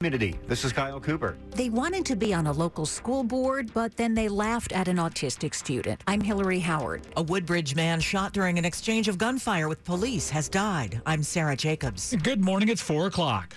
Community. This is Kyle Cooper. They wanted to be on a local school board, but then they laughed at an autistic student. I'm Hillary Howard. A Woodbridge man shot during an exchange of gunfire with police has died. I'm Sarah Jacobs. Good morning. It's 4 o'clock.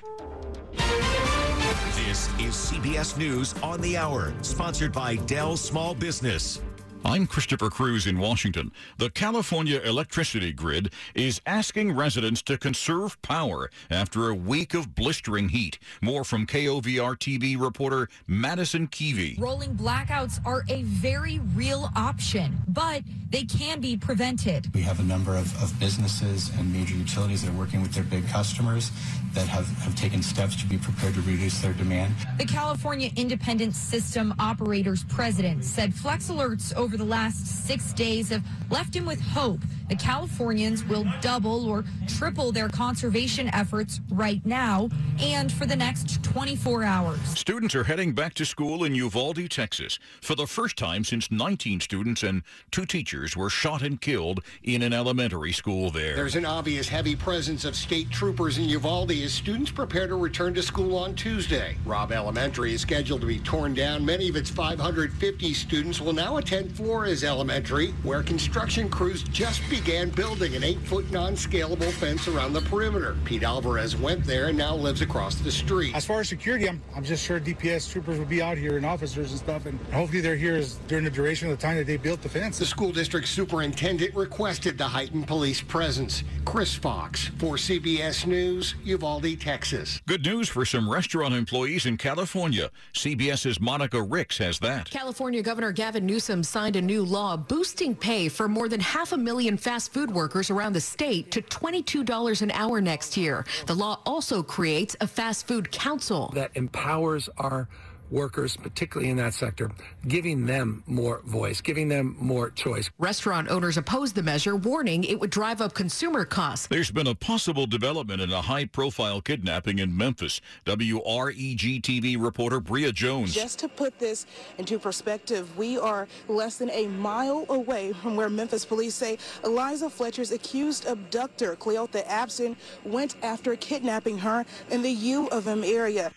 This is CBS News on the Hour, sponsored by Dell Small Business. I'm Christopher Cruz in Washington. The California electricity grid is asking residents to conserve power after a week of blistering heat. More from KOVR TV reporter Madison Keevy. Rolling blackouts are a very real option, but they can be prevented. We have a number of, of businesses and major utilities that are working with their big customers that have, have taken steps to be prepared to reduce their demand. The California Independent System Operators President said flex alerts over the last six days have left him with hope that Californians will double or triple their conservation efforts right now and for the next 24 hours. Students are heading back to school in Uvalde, Texas. For the first time since 19 students and two teachers were shot and killed in an elementary school there. There's an obvious heavy presence of state troopers in Uvalde as students prepare to return to school on Tuesday. Robb Elementary is scheduled to be torn down. Many of its 550 students will now attend Flores Elementary, where construction crews just began building an eight-foot non-scalable fence around the perimeter. Pete Alvarez went there and now lives across the street. As far as security, I'm, I'm just sure DPS troopers will be out here and officers and stuff, and hopefully they're here during the duration of the time that they built the fence. The school district superintendent requested the heightened police presence. Chris Fox for CBS News, Uvalde, Texas. Good news for some restaurant employees in California. CBS's Monica Ricks has that. California Governor Gavin Newsom signed a new law boosting pay for more than half a million fast food workers around the state to $22 an hour next year. The law also creates a fast food council that empowers our workers, particularly in that sector, giving them more voice, giving them more choice. Restaurant owners opposed the measure, warning it would drive up consumer costs. There's been a possible development in a high profile kidnapping in Memphis. WREG TV reporter Bria Jones. Just to put this into perspective, we are less than a mile away from where Memphis police say Eliza Fletcher's accused abductor, Cleotha Abson, went after kidnapping her in the U of M area.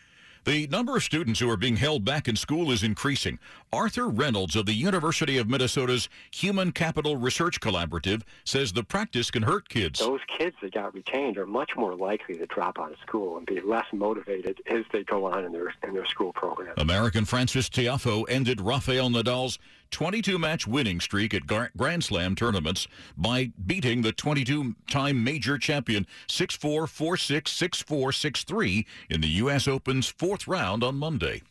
The number of students who are being held back in school is increasing. Arthur Reynolds of the University of Minnesota's Human Capital Research Collaborative says the practice can hurt kids. Those kids that got retained are much more likely to drop out of school and be less motivated as they go on in their in their school program. American Frances Tiafoe ended Rafael Nadal's 22-match winning streak at Grand Slam tournaments by beating the 22-time major champion 6-4, 4-6, 6-4, 6-3 in the U.S. Open's fourth round on Monday.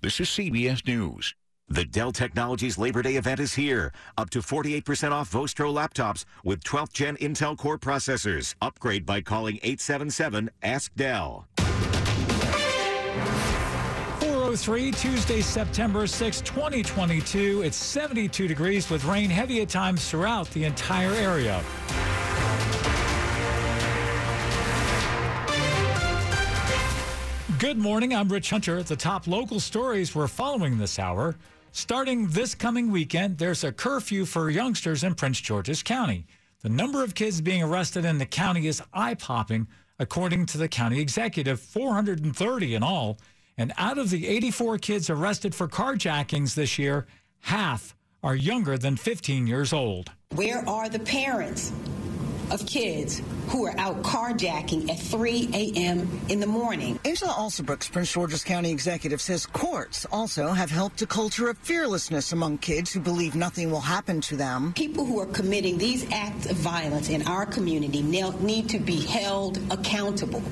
This is CBS News. The Dell Technologies Labor Day event is here. Up to 48% off Vostro laptops with 12th gen Intel Core processors. Upgrade by calling 877 Ask Dell. 403 Tuesday, September 6, 2022. It's 72 degrees with rain heavy at times throughout the entire area. Good morning. I'm Rich Hunter. The top local stories we're following this hour. Starting this coming weekend, there's a curfew for youngsters in Prince George's County. The number of kids being arrested in the county is eye popping, according to the county executive 430 in all. And out of the 84 kids arrested for carjackings this year, half are younger than 15 years old. Where are the parents of kids who are out carjacking at 3 a.m. in the morning. Angela Alsobrooks, Prince George's County executive, says courts also have helped a culture of fearlessness among kids who believe nothing will happen to them. People who are committing these acts of violence in our community need to be held accountable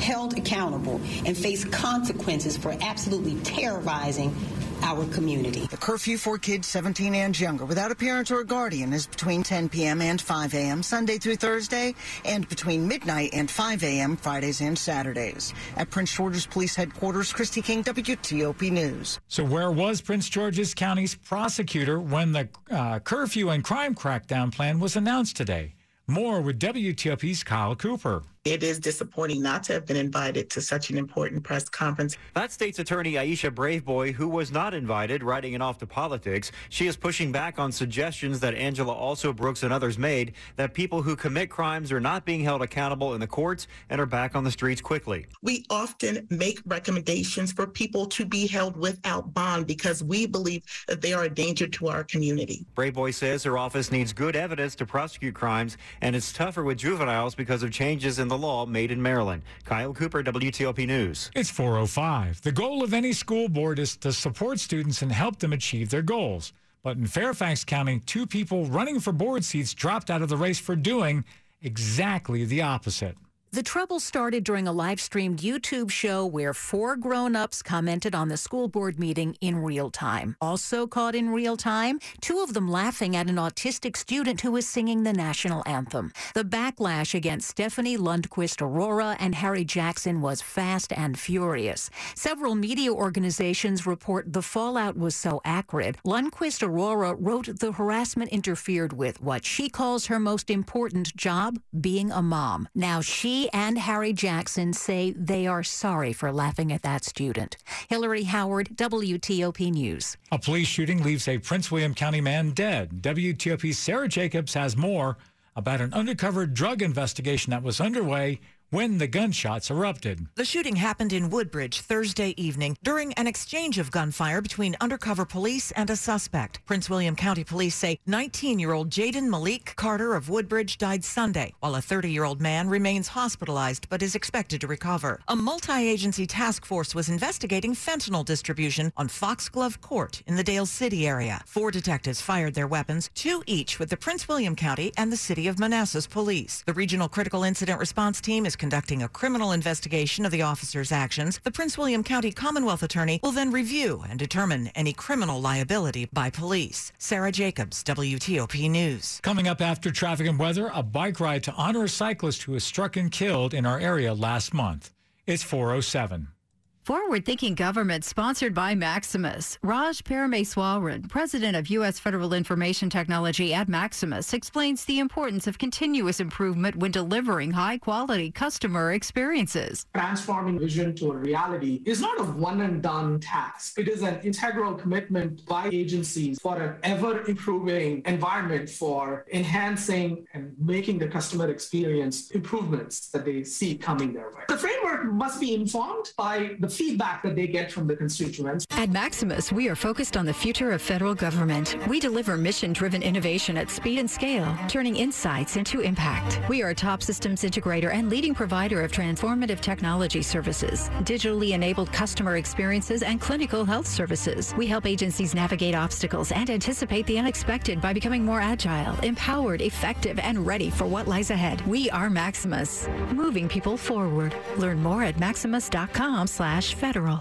held accountable and face consequences for absolutely terrorizing our community. The curfew for kids 17 and younger without a parent or a guardian is between 10 p.m. and 5 a.m. Sunday through Thursday and between midnight and 5 a.m. Fridays and Saturdays. At Prince George's Police Headquarters, Kristi King, WTOP News. So where was Prince George's County's prosecutor when the uh, curfew and crime crackdown plan was announced today? More with WTOP's Kyle Cooper. It is disappointing not to have been invited to such an important press conference. That state's attorney Aisha Braveboy, who was not invited, writing it off to politics. She is pushing back on suggestions that Angela Alsobrooks and others made that people who commit crimes are not being held accountable in the courts and are back on the streets quickly. We often make recommendations for people to be held without bond because we believe that they are a danger to our community. Braveboy says her office needs good evidence to prosecute crimes, and it's tougher with juveniles because of changes in the law made in Maryland. Kyle Cooper, WTOP News. It's 405. The goal of any school board is to support students and help them achieve their goals. But in Fairfax County, two people running for board seats dropped out of the race for doing exactly the opposite. The trouble started during a live streamed YouTube show where four grown ups commented on the school board meeting in real time. Also caught in real time, two of them laughing at an autistic student who was singing the national anthem. The backlash against Stephanie Lundquist Arora and Harry Jackson was fast and furious. Several media organizations report the fallout was so acrid, Lundquist Arora wrote the harassment interfered with what she calls her most important job being a mom. Now and Harry Jackson say they are sorry for laughing at that student. Hillary Howard, WTOP News. A police shooting leaves a Prince William County man dead. WTOP's Sarah Jacobs has more about an undercover drug investigation that was underway when the gunshots erupted. The shooting happened in Woodbridge Thursday evening during an exchange of gunfire between undercover police and a suspect. Prince William County Police say 19-year-old Jaden Malik Carter of Woodbridge died Sunday, while a 30-year-old man remains hospitalized but is expected to recover. A multi-agency task force was investigating fentanyl distribution on Foxglove Court in the Dale City area. Four detectives fired their weapons, two each with the Prince William County and the City of Manassas Police. The Regional Critical Incident Response Team is conducting a criminal investigation of the officer's actions. The Prince William County Commonwealth Attorney will then review and determine any criminal liability by police. Sarah Jacobs, WTOP News. Coming up after traffic and weather, a bike ride to honor a cyclist who was struck and killed in our area last month. It's 407. Forward Thinking Government, sponsored by Maximus. Raj Parameswaran, president of U.S. Federal Information Technology at Maximus, explains the importance of continuous improvement when delivering high quality customer experiences. Transforming vision to a reality is not a one and done task. It is an integral commitment by agencies for an ever improving environment for enhancing and making the customer experience improvements that they see coming their way. The framework must be informed by the feedback that they get from the constituents. At Maximus, we are focused on the future of federal government. We deliver mission driven innovation at speed and scale, turning insights into impact. We are a top systems integrator and leading provider of transformative technology services, digitally enabled customer experiences, and clinical health services. We help agencies navigate obstacles and anticipate the unexpected by becoming more agile, empowered, effective, and ready for what lies ahead. We are Maximus, moving people forward. Learn more at maximus.com slash federal.